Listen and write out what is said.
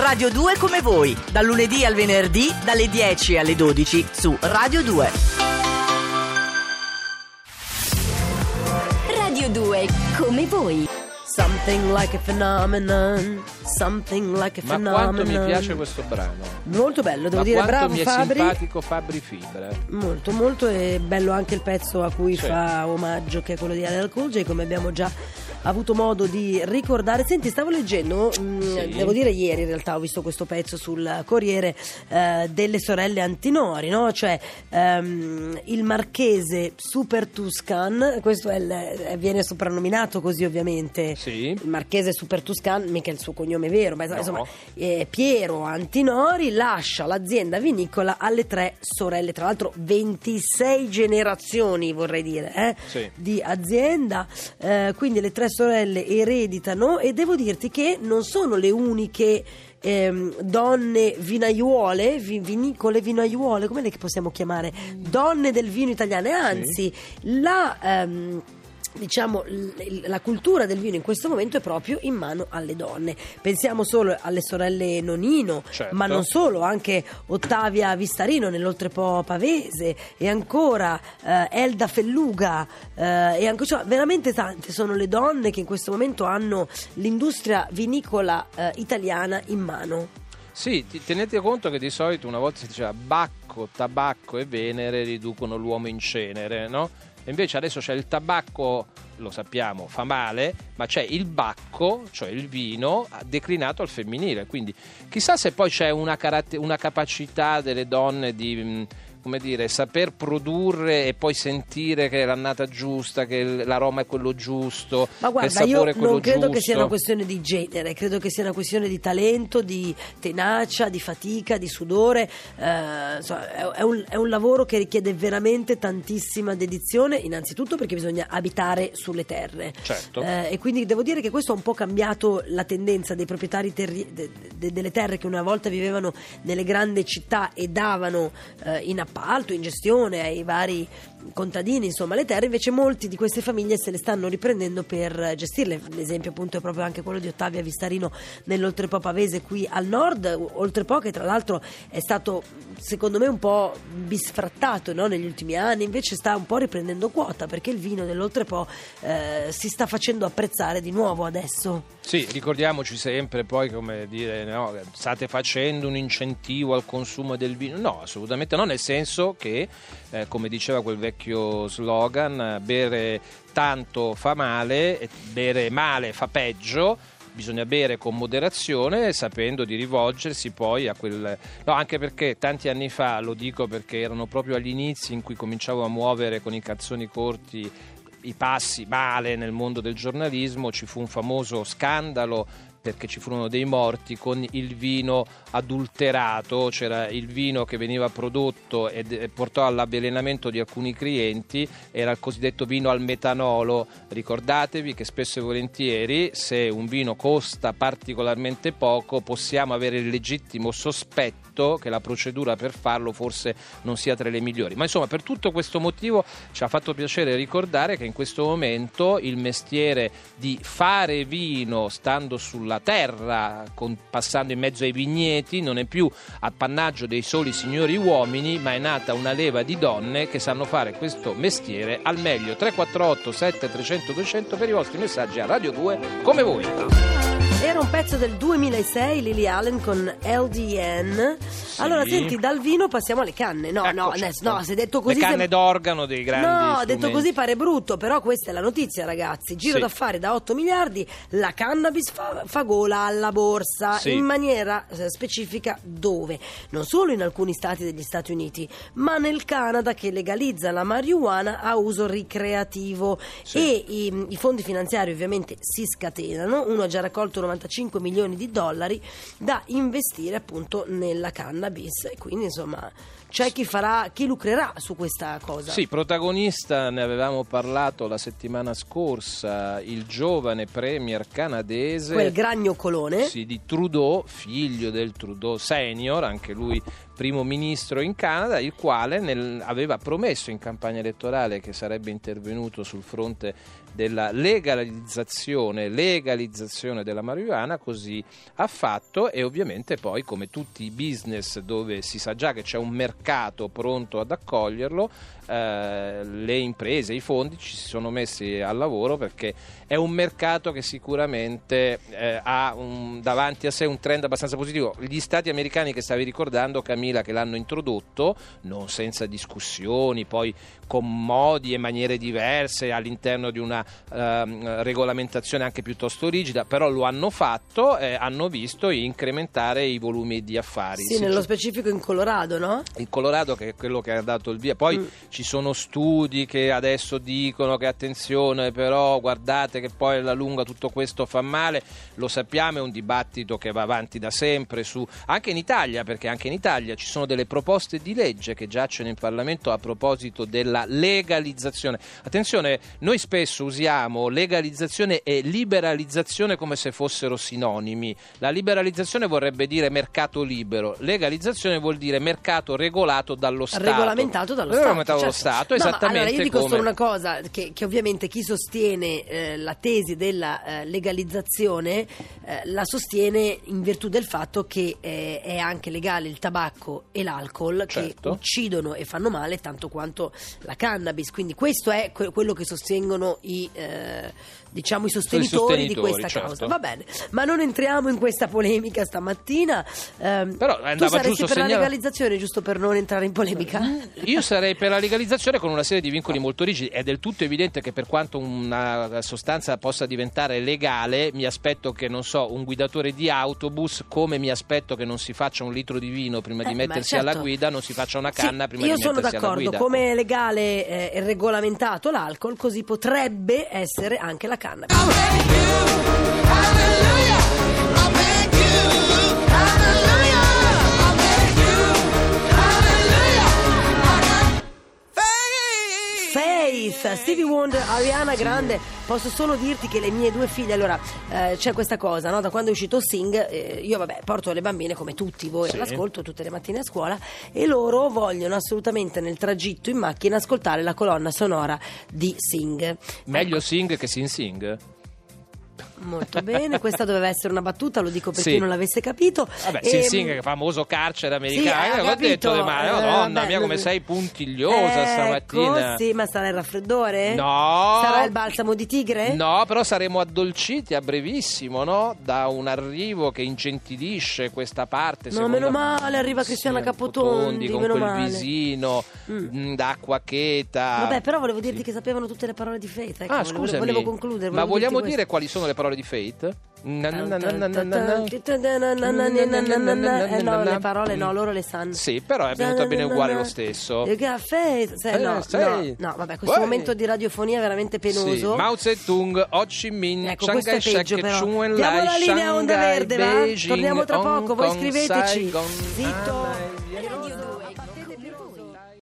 Radio 2 come voi, dal lunedì al venerdì, dalle 10 alle 12 su Radio 2. Radio 2 come voi. Something like a phenomenon, something like a Ma phenomenon. quanto mi piace questo brano. Molto bello, devo Ma dire, quanto bravo mi è Fabri. simpatico Fabri Fibra. Molto, molto e bello anche il pezzo a cui Sì. fa omaggio, che è quello di LL Cool J, come abbiamo già avuto modo di ricordare. Senti, stavo leggendo, mh, Sì. devo dire ieri in realtà ho visto questo pezzo sul Corriere eh, delle sorelle Antinori, no? Cioè ehm, il marchese Super Tuscan, questo è il- eh, viene soprannominato così ovviamente. Sì. Il marchese Super Tuscan, mica il suo cognome vero, ma No. insomma eh, Piero Antinori lascia l'azienda vinicola alle tre sorelle, tra l'altro 26 generazioni vorrei dire, eh, Sì. di azienda, eh, quindi le tre sorelle ereditano e devo dirti che non sono le uniche ehm, donne vinaiuole, vi- vinicole vinaiuole, come le possiamo chiamare? Donne del vino italiane, anzi la... ehm, Diciamo, la cultura del vino in questo momento è proprio in mano alle donne. Pensiamo solo alle sorelle Nonino, Certo. ma non solo, anche Ottavia Vistarino nell'Oltrepo Pavese e ancora eh, Elda Felluga eh, e anche, cioè, veramente tante sono le donne che in questo momento hanno l'industria vinicola eh, italiana in mano. Sì, tenete conto che di solito una volta si diceva bacco, tabacco e venere riducono l'uomo in cenere, no? Invece adesso c'è il tabacco, lo sappiamo, fa male, ma c'è il bacco, cioè il vino, declinato al femminile. Quindi chissà se poi c'è una, caratter- una capacità delle donne di... mh, come dire, saper produrre e poi sentire che è l'annata giusta, che l'aroma è quello giusto, Ma guarda, io non credo giusto. che sia una questione di genere, credo che sia una questione di talento, di tenacia, di fatica, di sudore. Eh, insomma, è, un, è un lavoro che richiede veramente tantissima dedizione, innanzitutto perché bisogna abitare sulle terre. Certo. Eh, e quindi devo dire che questo ha un po' cambiato la tendenza dei proprietari terri- de- de- delle terre che una volta vivevano nelle grandi città e davano eh, in appalto, in gestione ai vari contadini, insomma, le terre, invece molti di queste famiglie se le stanno riprendendo per gestirle. L'esempio appunto è proprio anche quello di Ottavia Vistarino nell'Oltrepo Pavese qui al nord, Oltrepo che tra l'altro è stato secondo me un po' bisfrattato no, negli ultimi anni, invece sta un po' riprendendo quota perché il vino dell'Oltrepo eh, si sta facendo apprezzare di nuovo adesso. Sì, ricordiamoci sempre poi come dire, no, state facendo un incentivo al consumo del vino. No, assolutamente no, nel senso che, eh, come diceva quel vecchio slogan, bere tanto fa male, bere male fa peggio. Bisogna bere con moderazione sapendo di rivolgersi poi a quel... No, anche perché tanti anni fa, lo dico perché erano proprio agli inizi in cui cominciavo a muovere con i calzoni corti i passi male nel mondo del giornalismo, ci fu un famoso scandalo perché ci furono dei morti con il vino adulterato, c'era il vino che veniva prodotto e portò all'avvelenamento di alcuni clienti, era il cosiddetto vino al metanolo. Ricordatevi che spesso e volentieri se un vino costa particolarmente poco possiamo avere il legittimo sospetto che la procedura per farlo forse non sia tra le migliori. Ma insomma per tutto questo motivo ci ha fatto piacere ricordare che in questo momento il mestiere di fare vino stando sulla terra, con- passando in mezzo ai vigneti, non è più appannaggio dei soli signori uomini, ma è nata una leva di donne che sanno fare questo mestiere al meglio. 348 7300 200 per i vostri messaggi a Radio 2 come voi. Era un pezzo del 2006, Lily Allen con LDN. Allora, senti, dal vino passiamo alle canne. No, Ecco, no, certo. no, se detto così. Le canne sem- d'organo dei grandi No, strumenti. detto così pare brutto, però questa è la notizia, ragazzi. Giro Sì. d'affari da 8 miliardi, la cannabis fa, fa gola alla borsa Sì. in maniera eh, specifica dove? Non solo in alcuni stati degli Stati Uniti, ma nel Canada che legalizza la marijuana a uso ricreativo Sì. e i, i fondi finanziari ovviamente si scatenano. Uno ha già raccolto 95 milioni di dollari da investire appunto nella cannabis e quindi insomma c'è chi farà chi lucrerà su questa cosa. Sì, protagonista, ne avevamo parlato la settimana scorsa, il giovane premier canadese Quel gragno colone. sì, di Trudeau, figlio del Trudeau senior, anche lui primo ministro in Canada, il quale nel- aveva promesso in campagna elettorale che sarebbe intervenuto sul fronte della legalizzazione, legalizzazione della marijuana, così ha fatto e ovviamente poi come tutti i business dove si sa già che c'è un mercato pronto ad accoglierlo, eh, le imprese, i fondi ci si sono messi al lavoro perché è un mercato che sicuramente eh, ha un- davanti a sé un trend abbastanza positivo. Gli stati americani che stavi ricordando, Camilla, che l'hanno introdotto, non senza discussioni, poi con modi e maniere diverse all'interno di una ehm, regolamentazione anche piuttosto rigida, però lo hanno fatto e hanno visto incrementare i volumi di affari. Sì, nello ci- specifico in Colorado, no? il Colorado che è quello che ha dato il via poi Mm. ci sono studi che adesso dicono che attenzione però guardate che poi alla lunga tutto questo fa male lo sappiamo è un dibattito che va avanti da sempre su, anche in Italia perché anche in Italia ci sono delle proposte di legge che giacciono in Parlamento a proposito della legalizzazione attenzione noi spesso usiamo legalizzazione e liberalizzazione come se fossero sinonimi la liberalizzazione vorrebbe dire mercato libero legalizzazione vuol dire mercato regolato dallo Stato Regolamentato dallo Regolamentato Stato. dallo certo. Stato, No, esattamente allora io dico come... solo una cosa, che, che ovviamente chi sostiene eh, la tesi della eh, legalizzazione eh, la sostiene in virtù del fatto che eh, è anche legale il tabacco e l'alcol che Certo. uccidono e fanno male tanto quanto la cannabis. Quindi questo è que- quello che sostengono i... eh, Diciamo i sostenitori, di sostenitori, questa certo. causa. Va bene, ma non entriamo in questa polemica stamattina. Ehm, Però tu saresti per la segnala- legalizzazione, giusto per non entrare in polemica? Io sarei per la legalizzazione con una serie di vincoli molto rigidi. È del tutto evidente che per quanto una sostanza possa diventare legale, mi aspetto che, non so, un guidatore di autobus, come mi aspetto che non si faccia un litro di vino prima Eh, di mettersi certo. alla guida, non si faccia una Sì, canna prima io di sono mettersi alla d'accordo, guida. come è legale eh, e regolamentato l'alcol, così potrebbe essere anche la cannabis. Faith, Stevie Wonder, Ariana Grande. Posso solo dirti che le mie due figlie, allora eh, c'è questa cosa, no? da quando è uscito Sing, eh, io vabbè porto le bambine come tutti voi Sì. all'ascolto tutte le mattine a scuola e loro vogliono assolutamente nel tragitto in macchina ascoltare la colonna sonora di Sing. Meglio Ecco, sing che sin sing. Molto bene, questa doveva essere una battuta, lo dico per Sì. chi non l'avesse capito. Vabbè, Ehm, Sin Sing, che famoso carcere Sì, americano. ho ho detto, capito, ma eh, madonna vabbè, mia, come non- sei puntigliosa ecco, stamattina. Sì, ma sarà il raffreddore? No. Sarà il balsamo di tigre? No, però saremo addolciti a brevissimo, no? Da un arrivo che ingentilisce questa parte. No, meno male, arriva Cristiana Sì, Capotondi, con quel male. visino Mm. mm, d'acqua cheta. Vabbè, però volevo dirti che sapevano tutte le parole di Faith. Ecco, Ah, volevo, scusami. volevo concludere. Ma volevo vogliamo dirti dire quali sono le parole di Fate? Eh no, le parole no, loro le sanno. Sì, però è venuta bene uguale lo stesso. You got faith. Eh, no, no, no, vabbè, questo Poi- momento di radiofonia è veramente Sì, penoso. Mao Zedong, Ho Chi Minh, Ecco, Chiang Kai-shek. Chun Wen Diamo Lai, la linea a onda Shanghai? Beijing, Torniamo tra poco, voi scriveteci. Zitto.